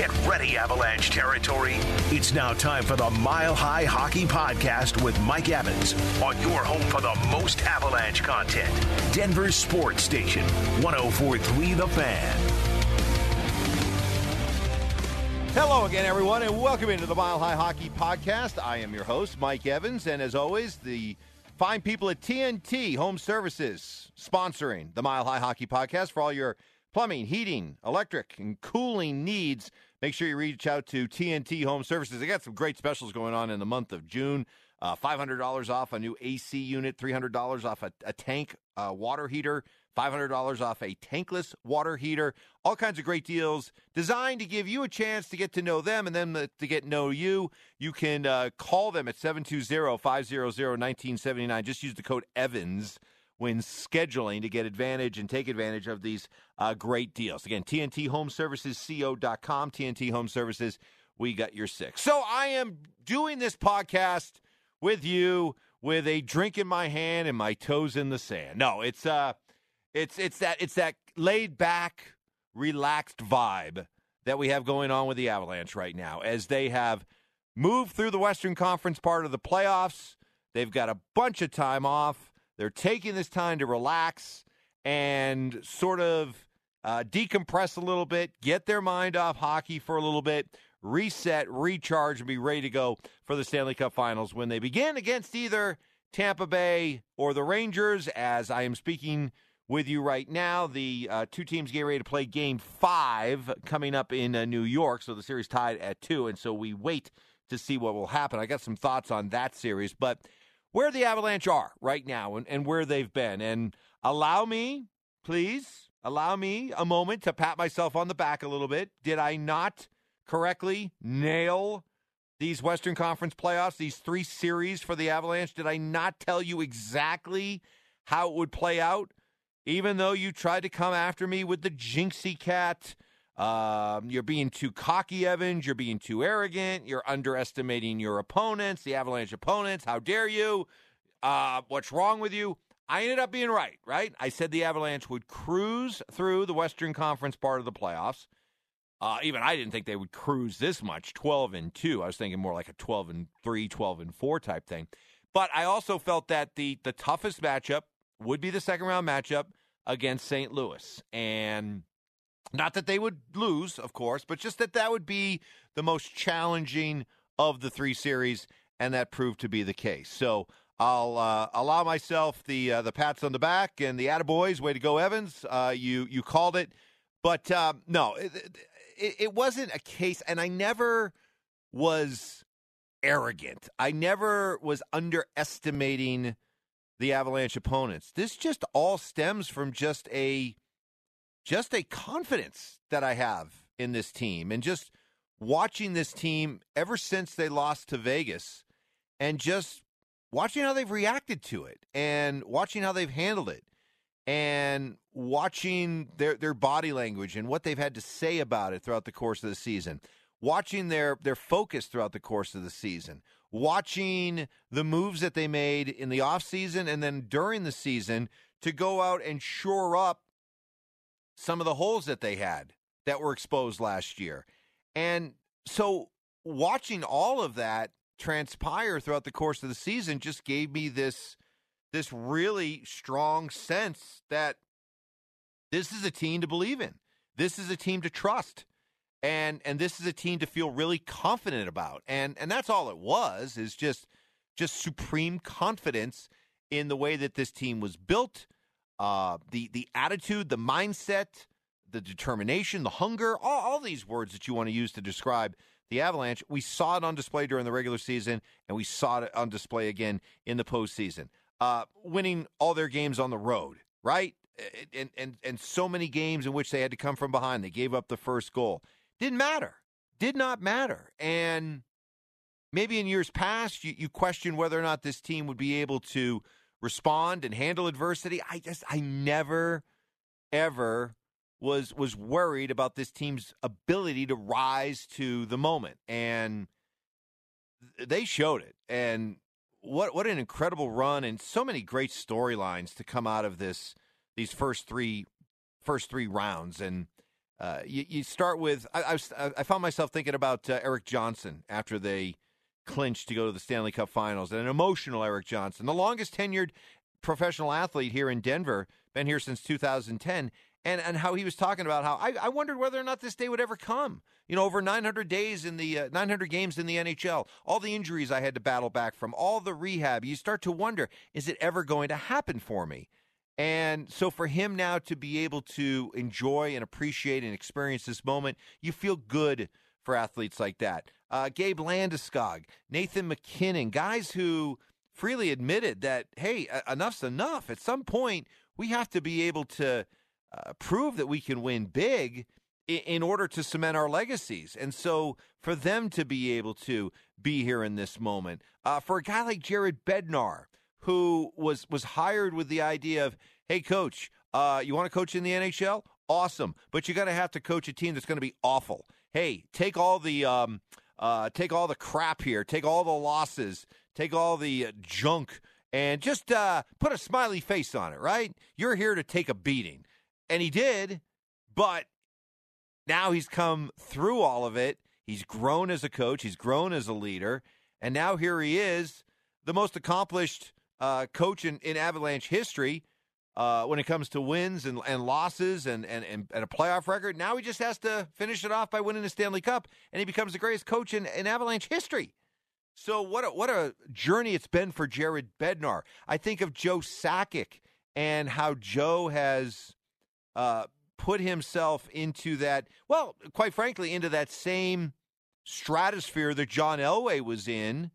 Get ready, Avalanche territory. It's now time for the Mile High Hockey Podcast with Mike Evans on your home for the most Avalanche content. Denver Sports Station, 1043 The Fan. Hello again, everyone, and welcome into the Mile High Hockey Podcast. I am your host, Mike Evans, and as always, the fine people at TNT Home Services sponsoring the Mile High Hockey Podcast for all your plumbing, heating, electric, and cooling needs make sure you reach out to TNT Home Services. They got some great specials going on in the month of June. Uh, $500 off a new AC unit, $300 off a, a tank uh, water heater, $500 off a tankless water heater. All kinds of great deals designed to give you a chance to get to know them and then to get to know you. You can uh, call them at 720 500 1979. Just use the code EVANS when scheduling to get advantage and take advantage of these uh, great deals. Again, TNT Home Services, co.com, TNT Home Services, we got your six. So I am doing this podcast with you with a drink in my hand and my toes in the sand. No, it's uh it's it's that it's that laid back, relaxed vibe that we have going on with the Avalanche right now as they have moved through the Western Conference part of the playoffs. They've got a bunch of time off they're taking this time to relax and sort of uh, decompress a little bit, get their mind off hockey for a little bit, reset, recharge, and be ready to go for the Stanley Cup Finals when they begin against either Tampa Bay or the Rangers. As I am speaking with you right now, the uh, two teams getting ready to play Game Five coming up in uh, New York. So the series tied at two, and so we wait to see what will happen. I got some thoughts on that series, but where the Avalanche are right now and, and where they've been. And allow me, please, allow me a moment to pat myself on the back a little bit. Did I not correctly nail these Western Conference playoffs, these three series for the Avalanche? Did I not tell you exactly how it would play out? Even though you tried to come after me with the jinxie cat um, you're being too cocky, Evans. You're being too arrogant. You're underestimating your opponents, the Avalanche opponents. How dare you? Uh, what's wrong with you? I ended up being right, right? I said the Avalanche would cruise through the Western Conference part of the playoffs. Uh, even I didn't think they would cruise this much, 12 and 2. I was thinking more like a 12 and 3, 12 and 4 type thing. But I also felt that the the toughest matchup would be the second round matchup against St. Louis. And not that they would lose, of course, but just that that would be the most challenging of the three series, and that proved to be the case. So I'll uh, allow myself the uh, the pats on the back and the attaboys. Way to go, Evans! Uh, you you called it, but um, no, it, it, it wasn't a case, and I never was arrogant. I never was underestimating the Avalanche opponents. This just all stems from just a just a confidence that I have in this team and just watching this team ever since they lost to Vegas and just watching how they've reacted to it and watching how they've handled it and watching their their body language and what they've had to say about it throughout the course of the season watching their their focus throughout the course of the season watching the moves that they made in the offseason and then during the season to go out and shore up some of the holes that they had that were exposed last year. And so watching all of that transpire throughout the course of the season just gave me this this really strong sense that this is a team to believe in. This is a team to trust. And and this is a team to feel really confident about. And and that's all it was is just just supreme confidence in the way that this team was built, uh, the the attitude, the mindset, the determination, the hunger, all, all these words that you want to use to describe the Avalanche. We saw it on display during the regular season, and we saw it on display again in the postseason. Uh, winning all their games on the road, right? And, and and so many games in which they had to come from behind. They gave up the first goal. Didn't matter. Did not matter. And maybe in years past, you, you question whether or not this team would be able to respond and handle adversity. I just I never ever was was worried about this team's ability to rise to the moment and they showed it and what what an incredible run and so many great storylines to come out of this these first three first three rounds and uh, you, you, start with I, I, I, found myself thinking about uh, Erik Johnson after they clinched to go to the Stanley Cup Finals, and an emotional Erik Johnson, the longest tenured professional athlete here in Denver, been here since 2010, and and how he was talking about how I, I wondered whether or not this day would ever come. You know, over 900 days in the uh, 900 games in the NHL, all the injuries I had to battle back from, all the rehab. You start to wonder, is it ever going to happen for me? And so for him now to be able to enjoy and appreciate and experience this moment, you feel good for athletes like that. Uh, Gabe Landeskog, Nathan MacKinnon, guys who freely admitted that, hey, enough's enough. At some point, we have to be able to uh, prove that we can win big in, in order to cement our legacies. And so for them to be able to be here in this moment, uh, for a guy like Jared Bednar, who was was hired with the idea of, hey, coach, uh, you want to coach in the NHL? Awesome, but you're going to have to coach a team that's going to be awful. Hey, take all the um, uh, take all the crap here, take all the losses, take all the uh, junk, and just uh, put a smiley face on it. Right? You're here to take a beating, and he did, but now he's come through all of it. He's grown as a coach. He's grown as a leader, and now here he is, the most accomplished uh, coach in, in Avalanche history uh, when it comes to wins and, and losses and, and, and, a playoff record. Now he just has to finish it off by winning the Stanley Cup, and he becomes the greatest coach in, in Avalanche history. So what a, what a journey it's been for Jared Bednar. I think of Joe Sakic and how Joe has uh, put himself into that. Well, quite frankly, into that same stratosphere that John Elway was in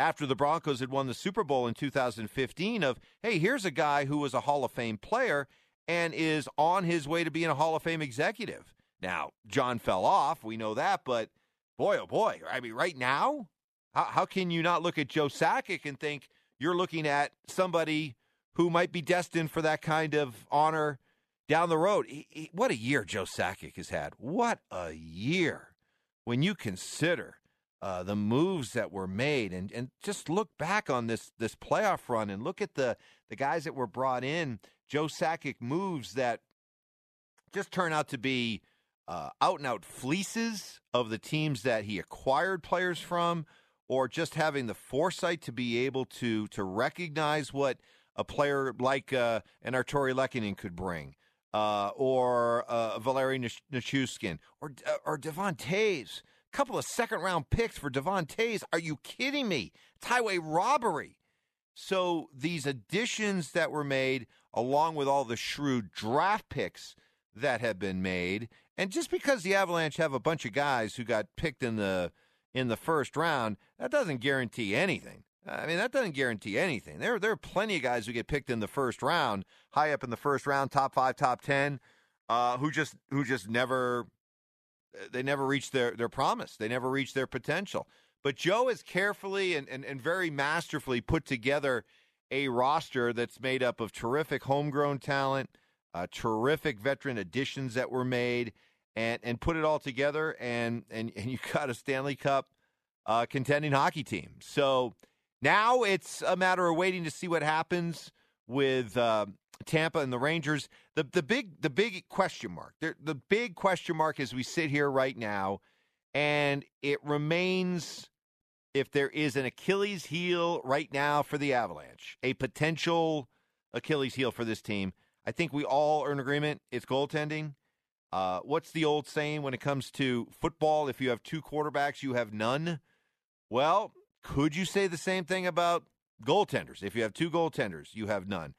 after the Broncos had won the Super Bowl in 2015 of, hey, here's a guy who was a Hall of Fame player and is on his way to being a Hall of Fame executive. Now, John fell off, we know that, but boy, oh boy, I mean, right now, how, how can you not look at Joe Sakic and think you're looking at somebody who might be destined for that kind of honor down the road? He, he, what a year Joe Sakic has had. What a year when you consider uh, the moves that were made, and and just look back on this this playoff run and look at the the guys that were brought in. Joe Sakic moves that just turn out to be uh, out and out fleeces of the teams that he acquired players from, or just having the foresight to be able to to recognize what a player like uh, an Artturi Lehkonen could bring. Uh, or uh, Valeri Nichushkin, or or Devon Toews, couple of second round picks for Devon Toews. Are you kidding me? It's highway robbery. So these additions that were made, along with all the shrewd draft picks that have been made, and just because the Avalanche have a bunch of guys who got picked in the in the first round, that doesn't guarantee anything. I mean, that doesn't guarantee anything. There, there are plenty of guys who get picked in the first round, high up in the first round, top five, top ten, uh, who just who just never they never reached their, their promise. They never reached their potential. But Joe has carefully and, and, and very masterfully put together a roster that's made up of terrific homegrown talent, uh, terrific veteran additions that were made, and, and put it all together, and, and, and you got a Stanley Cup uh, contending hockey team. So now it's a matter of waiting to see what happens with uh, Tampa and the Rangers. The the big the big question mark. The, the big question mark as we sit here right now, and it remains if there is an Achilles heel right now for the Avalanche, a potential Achilles heel for this team. I think we all are in agreement. It's goaltending. Uh, what's the old saying when it comes to football? If you have two quarterbacks, you have none. Well, could you say the same thing about goaltenders? If you have two goaltenders, you have none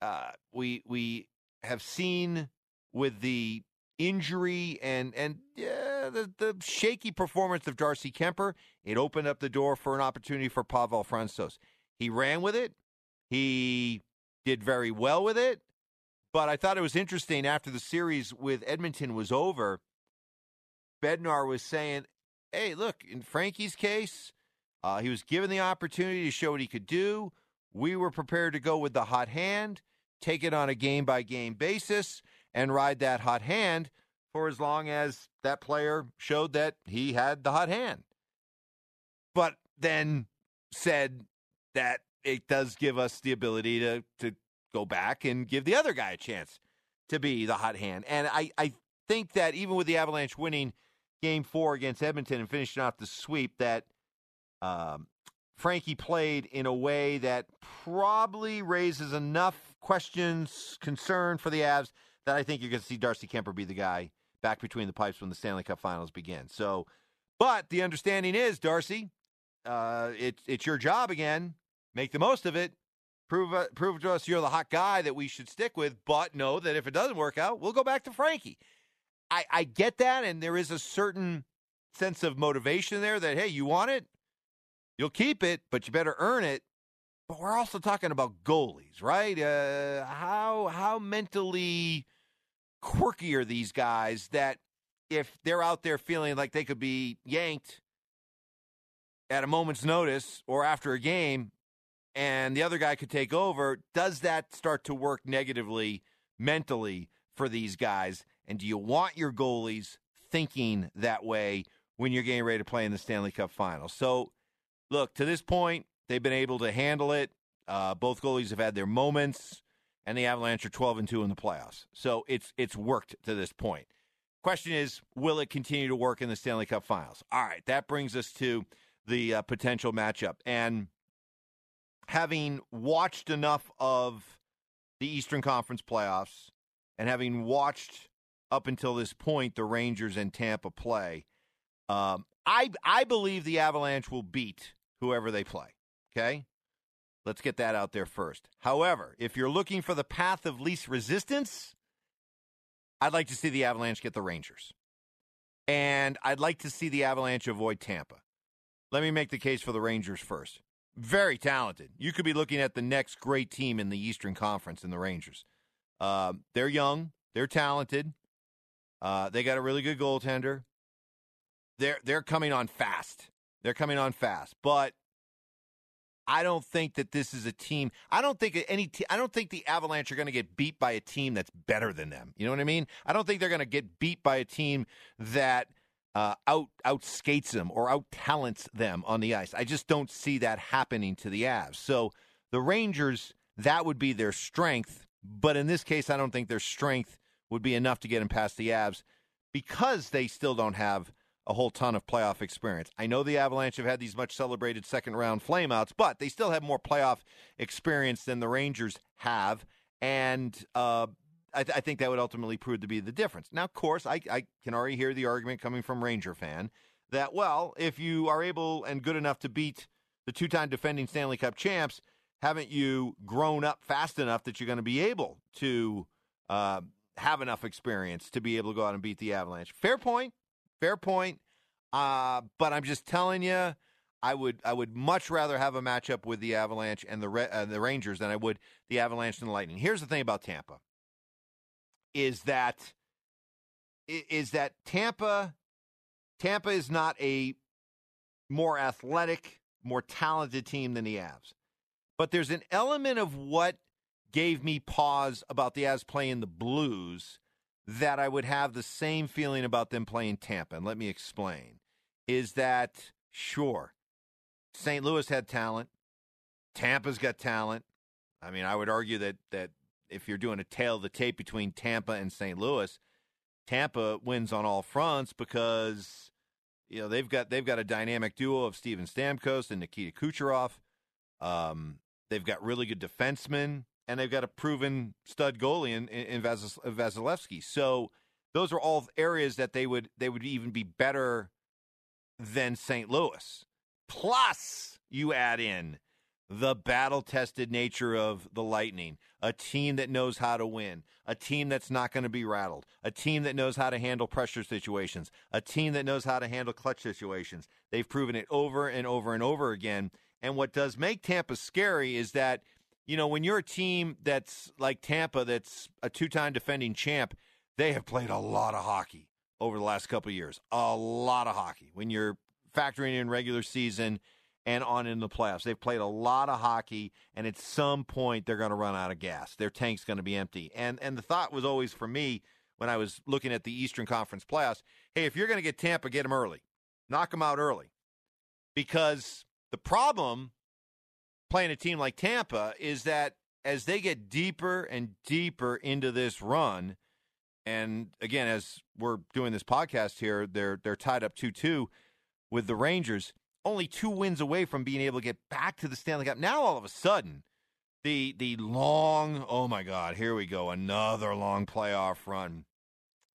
uh, we we have seen with the injury and and the the shaky performance of Darcy Kuemper, it opened up the door for an opportunity for Pavel Francouz. He ran with it. He did very well with it. But I thought it was interesting after the series with Edmonton was over. Bednar was saying, "Hey, look, in Frankie's case, uh, he was given the opportunity to show what he could do. We were prepared to go with the hot hand take it on a game by game basis and ride that hot hand for as long as that player showed that he had the hot hand. But then said that it does give us the ability to to go back and give the other guy a chance to be the hot hand. And I, I think that even with the Avalanche winning game four against Edmonton and finishing off the sweep, that um, Frankie played in a way that probably raises enough questions, concern for the Avs that I think you're going to see Darcy Kuemper be the guy back between the pipes when the Stanley Cup Finals begin. So, but the understanding is, Darcy, uh, it, it's your job again. Make the most of it. Prove uh, prove to us you're the hot guy that we should stick with. But know that if it doesn't work out, we'll go back to Frankie. I, I get that, and there is a certain sense of motivation there that hey, you want it, you'll keep it, but you better earn it. But we're also talking about goalies, right? Uh, how how mentally quirky are these guys that if they're out there feeling like they could be yanked at a moment's notice or after a game and the other guy could take over, does that start to work negatively mentally for these guys? And do you want your goalies thinking that way when you're getting ready to play in the Stanley Cup final? So, look, to this point, they've been able to handle it. Uh, both goalies have had their moments, and the Avalanche are 12 and 2 in the playoffs. So it's it's worked to this point. Question is, will it continue to work in the Stanley Cup finals? All right, that brings us to the uh, potential matchup. And having watched enough of the Eastern Conference playoffs and having watched up until this point the Rangers and Tampa play, um, I I believe the Avalanche will beat whoever they play. Okay, let's get that out there first. However, if you're looking for the path of least resistance, I'd like to see the Avalanche get the Rangers, and I'd like to see the Avalanche avoid Tampa. Let me make the case for the Rangers first. Very talented. You could be looking at the next great team in the Eastern Conference in the Rangers. Uh, they're young. They're talented. Uh, they got a really good goaltender. They're they're coming on fast. They're coming on fast, but I don't think that this is a team. I don't think any. Te- I don't think the Avalanche are going to get beat by a team that's better than them. You know what I mean? I don't think they're going to get beat by a team that uh, out out skates them or out talents them on the ice. I just don't see that happening to the Avs. So the Rangers, that would be their strength, but in this case, I don't think their strength would be enough to get them past the Avs because they still don't have a whole ton of playoff experience. I know the Avalanche have had these much celebrated second round flameouts, but they still have more playoff experience than the Rangers have, and uh, I, th- I, think that would ultimately prove to be the difference. Now, of course, I, I can already hear the argument coming from Ranger fan that, well, if you are able and good enough to beat the two time defending Stanley Cup champs, haven't you grown up fast enough that you're going to be able to uh, have enough experience to be able to go out and beat the Avalanche? Fair point. Fair point. Uh, but I'm just telling you, I would I would much rather have a matchup with the Avalanche and the uh, the Rangers than I would the Avalanche and the Lightning. Here's the thing about Tampa is that is that Tampa Tampa is not a more athletic, more talented team than the Avs. But there's an element of what gave me pause about the Avs playing the Blues that I would have the same feeling about them playing Tampa. And let me explain. Is that sure, St. Louis had talent, Tampa's got talent. I mean, I would argue that that if you're doing a tail of the tape between Tampa and St. Louis, Tampa wins on all fronts because you know they've got they've got a dynamic duo of Steven Stamkos and Nikita Kucherov. Um, they've got really good defensemen, and they've got a proven stud goalie in, in, in Vasilevskiy. So those are all areas that they would they would even be better than St. Louis. Plus, you add in the battle tested nature of the Lightning, a team that knows how to win, a team that's not going to be rattled, a team that knows how to handle pressure situations, a team that knows how to handle clutch situations. They've proven it over and over and over again. And what does make Tampa scary is that, you know, when you're a team that's like Tampa, that's a two time defending champ, they have played a lot of hockey over the last couple years. A lot of hockey. When you're factoring in regular season, and on in the playoffs. They've played a lot of hockey, and at some point they're going to run out of gas. Their tank's going to be empty. And and the thought was always for me when I was looking at the Eastern Conference playoffs, hey, if you're going to get Tampa, get them early, knock them out early, because the problem playing a team like Tampa is that as they get deeper and deeper into this run, And again, as we're doing this podcast here, they're they're tied up two two with the Rangers, only two wins away from being able to get back to the Stanley Cup. Now all of a sudden, the the long oh my God, here we go, another long playoff run.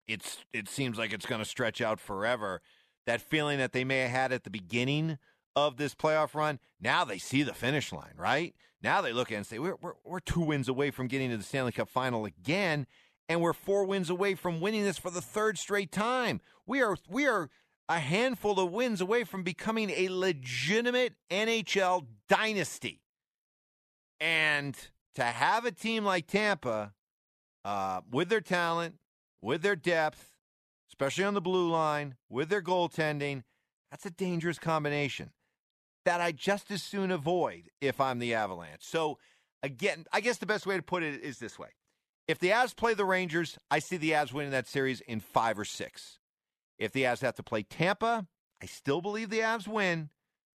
It's it seems like it's going to stretch out forever. That feeling that they may have had at the beginning of this playoff run, now they see the finish line, right? Now they look at it and say, we're, we're, we're two wins away from getting to the Stanley Cup final again, and we're four wins away from winning this for the third straight time. We are, we are a handful of wins away from becoming a legitimate NHL dynasty. And to have a team like Tampa, uh, with their talent, with their depth, especially on the blue line, with their goaltending, that's a dangerous combination that I just as soon avoid if I'm the Avalanche. So, again, I guess the best way to put it is this way. If the Avs play the Rangers, I see the Avs winning that series in five or six. If the Avs have to play Tampa, I still believe the Avs win,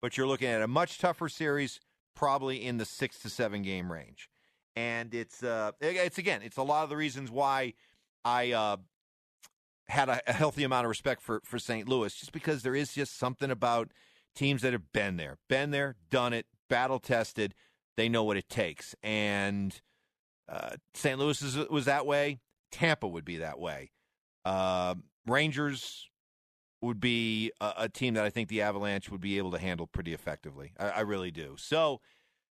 but you're looking at a much tougher series, probably in the six to seven game range. And it's uh, it's again, it's a lot of the reasons why I uh, had a, a healthy amount of respect for for St. Louis, just because there is just something about teams that have been there, been there, done it, battle tested. They know what it takes. And uh, St. Louis is, was that way. Tampa would be that way. Uh, Rangers would be a, a, team that I think the Avalanche would be able to handle pretty effectively. I, I, really do. So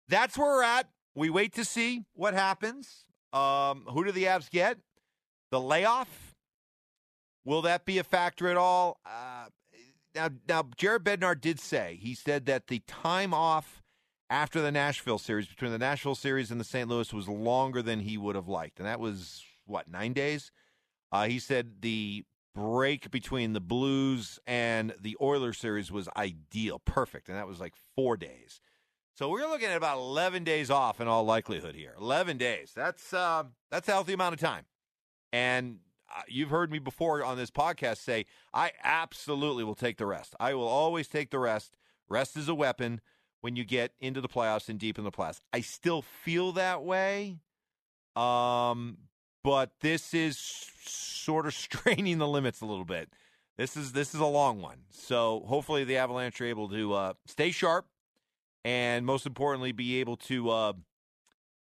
that's where we're at. We wait to see what happens. Um, who do the Avs get? The layoff? Will that be a factor at all? Uh, now, now Jared Bednar did say he said that the time off after the Nashville series, between the Nashville series and the St. Louis, was longer than he would have liked, and that was what nine days. Uh, he said the break between the Blues and the Oilers series was ideal, perfect, and that was like four days. So we're looking at about eleven days off in all likelihood here. Eleven days. That's uh, that's a healthy amount of time, and you've heard me before on this podcast say I absolutely will take the rest. I will always take the rest. Rest is a weapon when you get into the playoffs and deep in the playoffs. I still feel that way. Um, but this is sort of straining the limits a little bit. This is this is a long one. So hopefully the Avalanche are able to uh, stay sharp and most importantly be able to uh,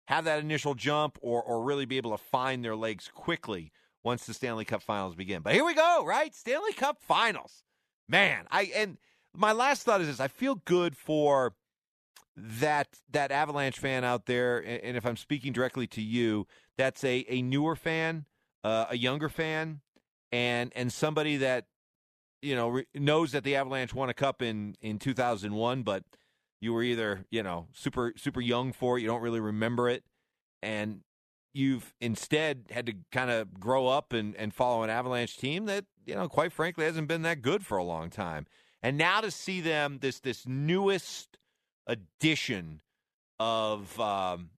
have that initial jump or or really be able to find their legs quickly once the Stanley Cup Finals begin. But here we go, right? Stanley Cup Finals, man. I and my last thought is this: I feel good for that that Avalanche fan out there, and if I'm speaking directly to you, that's a a newer fan, uh, a younger fan, and and somebody that you know re- knows that the Avalanche won a cup in in 2001, but you were either you know super super young for it, you don't really remember it, and you've instead had to kind of grow up and, and follow an Avalanche team that, you know, quite frankly, hasn't been that good for a long time. And now to see them, this this newest addition of um,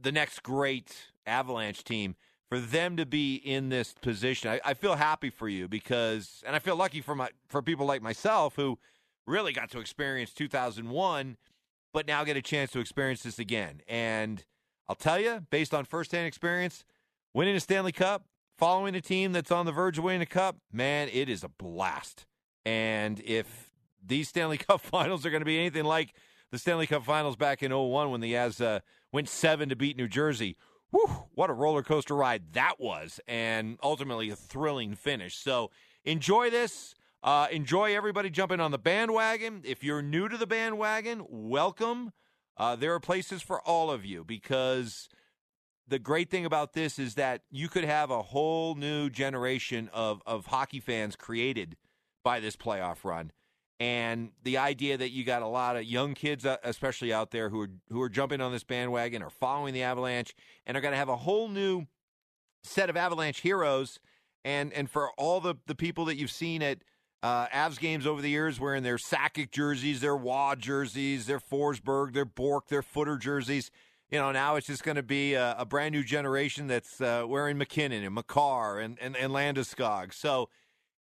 the next great Avalanche team, for them to be in this position, I, I feel happy for you because, and I feel lucky for my for people like myself who really got to experience 2001, but now get a chance to experience this again. And I'll tell you, based on firsthand experience, winning a Stanley Cup, following a team that's on the verge of winning a cup, man, it is a blast. And if these Stanley Cup finals are going to be anything like the Stanley Cup finals back in 01 when the Avs uh, went seven to beat New Jersey, whew, what a roller coaster ride that was, and ultimately a thrilling finish. So enjoy this. Uh, enjoy everybody jumping on the bandwagon. If you're new to the bandwagon, welcome. Uh, there are places for all of you because the great thing about this is that you could have a whole new generation of, of hockey fans created by this playoff run. And the idea that you got a lot of young kids, uh, especially out there, who are who are jumping on this bandwagon or following the Avalanche, and are going to have a whole new set of Avalanche heroes. And and for all the the people that you've seen at uh, Avs games over the years wearing their Sakic jerseys, their Roy jerseys, their Forsberg, their Bourque, their Foote jerseys. You know, now it's just going to be a, a, brand new generation that's uh, wearing MacKinnon and Makar and, and, and Landeskog. So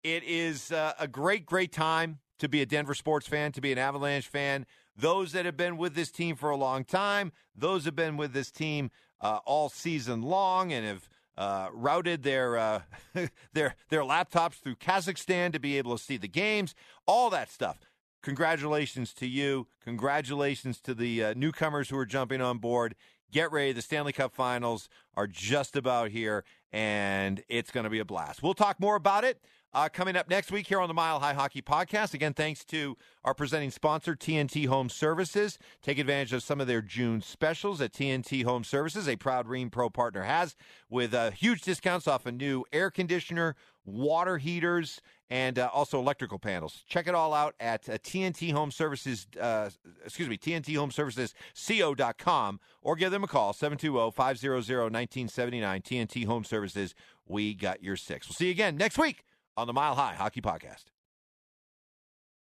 it is uh, a great, great time to be a Denver sports fan, to be an Avalanche fan. Those that have been with this team for a long time, those have been with this team uh, all season long and have uh, routed their uh, their their laptops through Kazakhstan to be able to see the games, all that stuff. Congratulations to you. Congratulations to the uh, newcomers who are jumping on board. Get ready. The Stanley Cup finals are just about here, and it's going to be a blast. We'll talk more about it uh, coming up next week here on the Mile High Hockey Podcast. Again, thanks to our presenting sponsor, TNT Home Services. Take advantage of some of their June specials at TNT Home Services, a proud Rheem Pro partner has, with uh, huge discounts off a new air conditioner, water heaters, and uh, also electrical panels. Check it all out at uh, TNT Home Services, uh, excuse me, TNT Home Services CO.com or give them a call, 720 500 1979. TNT Home Services, we got your six. We'll see you again next week on the Mile High Hockey Podcast.